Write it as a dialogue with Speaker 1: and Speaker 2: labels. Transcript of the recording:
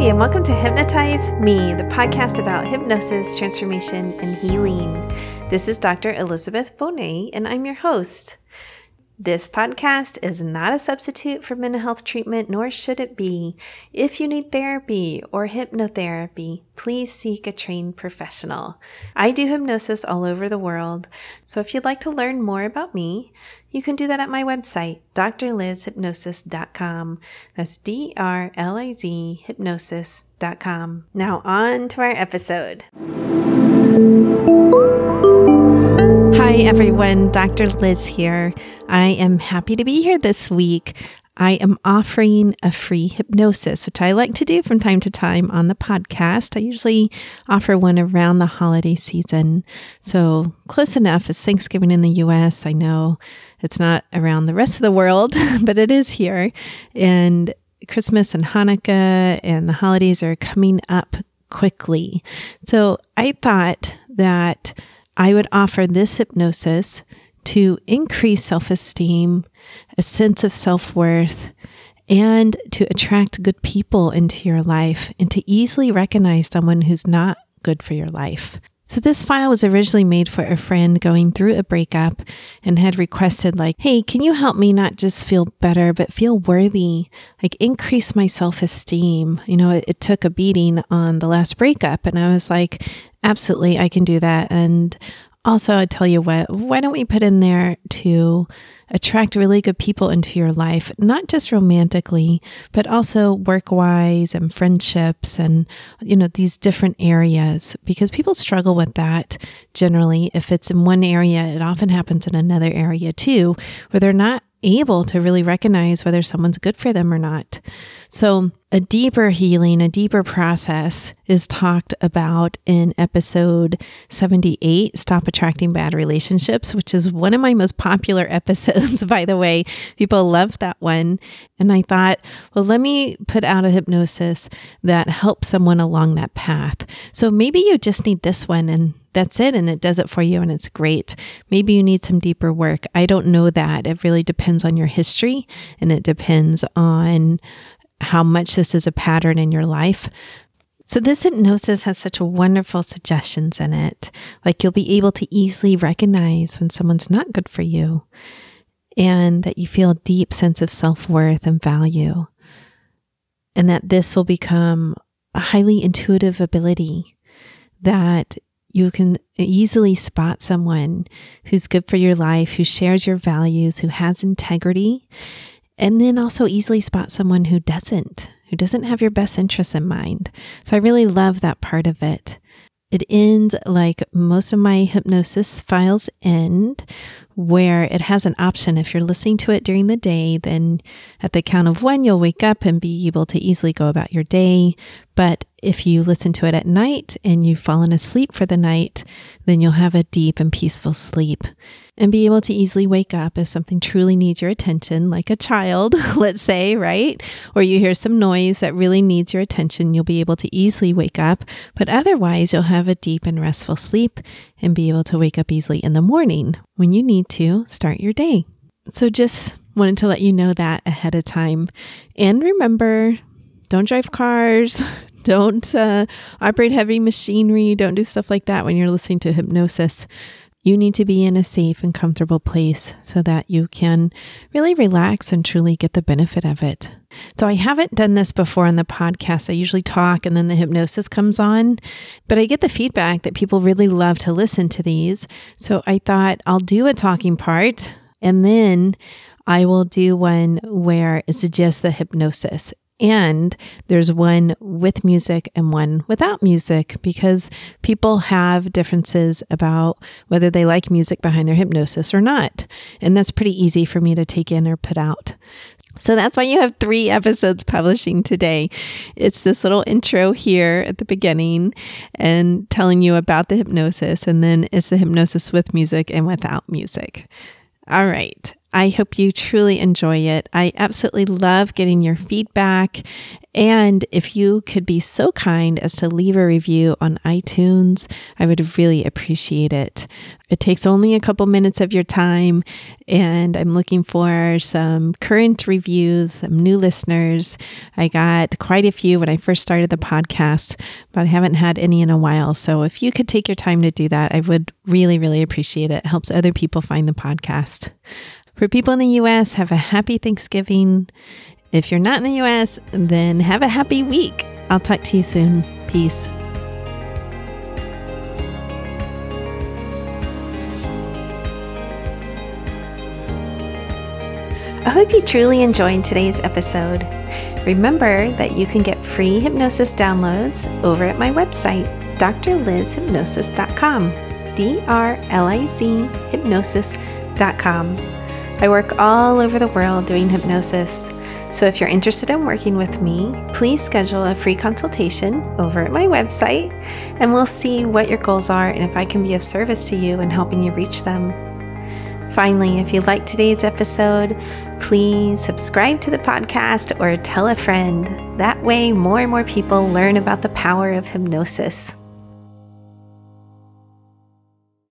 Speaker 1: Hi, and welcome to Hypnotize Me, the podcast about hypnosis, transformation, and healing. This is Dr. Elizabeth Bonet, and I'm your host. This podcast is not a substitute for mental health treatment, nor should it be. If you need therapy or hypnotherapy, please seek a trained professional. I do hypnosis all over the world, so if you'd like to learn more about me, you can do that at my website, drlizhypnosis.com. That's D R L I Z hypnosis.com. Now, on to our episode. Hi, everyone. Dr. Liz here. I am happy to be here this week. I am offering a free hypnosis, which I like to do from time to time on the podcast. I usually offer one around the holiday season. So close enough as Thanksgiving in the US. I know it's not around the rest of the world, but it is here. And Christmas and Hanukkah and the holidays are coming up quickly. So I thought that I would offer this hypnosis to increase self esteem, a sense of self worth, and to attract good people into your life and to easily recognize someone who's not good for your life. So this file was originally made for a friend going through a breakup and had requested like, "Hey, can you help me not just feel better but feel worthy? Like increase my self-esteem." You know, it, it took a beating on the last breakup and I was like, Absolutely, I can do that. And also, I tell you what, why don't we put in there to attract really good people into your life, not just romantically, but also work wise and friendships and, you know, these different areas because people struggle with that generally. If it's in one area, it often happens in another area too, where they're not able to really recognize whether someone's good for them or not. So, a deeper healing, a deeper process is talked about in episode 78, Stop Attracting Bad Relationships, which is one of my most popular episodes, by the way. People love that one. And I thought, well, let me put out a hypnosis that helps someone along that path. So maybe you just need this one and that's it and it does it for you and it's great. Maybe you need some deeper work. I don't know that. It really depends on your history and it depends on how much this is a pattern in your life. So, this hypnosis has such wonderful suggestions in it. Like you'll be able to easily recognize when someone's not good for you and that you feel a deep sense of self worth and value. And that this will become a highly intuitive ability that you can easily spot someone who's good for your life, who shares your values, who has integrity, and then also easily spot someone who doesn't, who doesn't have your best interests in mind. So I really love that part of it. It ends like most of my hypnosis files end, where it has an option. If you're listening to it during the day, then at the count of one, you'll wake up and be able to easily go about your day. But if you listen to it at night and you've fallen asleep for the night, then you'll have a deep and peaceful sleep and be able to easily wake up if something truly needs your attention, like a child, let's say, right? Or you hear some noise that really needs your attention, you'll be able to easily wake up. But otherwise, you'll have a deep and restful sleep and be able to wake up easily in the morning when you need to start your day. So just wanted to let you know that ahead of time. And remember, don't drive cars. Don't uh, operate heavy machinery. Don't do stuff like that when you're listening to hypnosis. You need to be in a safe and comfortable place so that you can really relax and truly get the benefit of it. So, I haven't done this before in the podcast. I usually talk and then the hypnosis comes on, but I get the feedback that people really love to listen to these. So, I thought I'll do a talking part and then I will do one where it's just the hypnosis. And there's one with music and one without music because people have differences about whether they like music behind their hypnosis or not. And that's pretty easy for me to take in or put out. So that's why you have three episodes publishing today. It's this little intro here at the beginning and telling you about the hypnosis, and then it's the hypnosis with music and without music. All right. I hope you truly enjoy it. I absolutely love getting your feedback. And if you could be so kind as to leave a review on iTunes, I would really appreciate it. It takes only a couple minutes of your time, and I'm looking for some current reviews, some new listeners. I got quite a few when I first started the podcast, but I haven't had any in a while. So if you could take your time to do that, I would really, really appreciate it. It helps other people find the podcast. For people in the US, have a happy Thanksgiving. If you're not in the US, then have a happy week. I'll talk to you soon. Peace. I hope you truly enjoyed today's episode. Remember that you can get free hypnosis downloads over at my website, drlizhypnosis.com. D R L I Z hypnosis.com. I work all over the world doing hypnosis. So if you're interested in working with me, please schedule a free consultation over at my website and we'll see what your goals are and if I can be of service to you in helping you reach them. Finally, if you liked today's episode, please subscribe to the podcast or tell a friend. That way, more and more people learn about the power of hypnosis.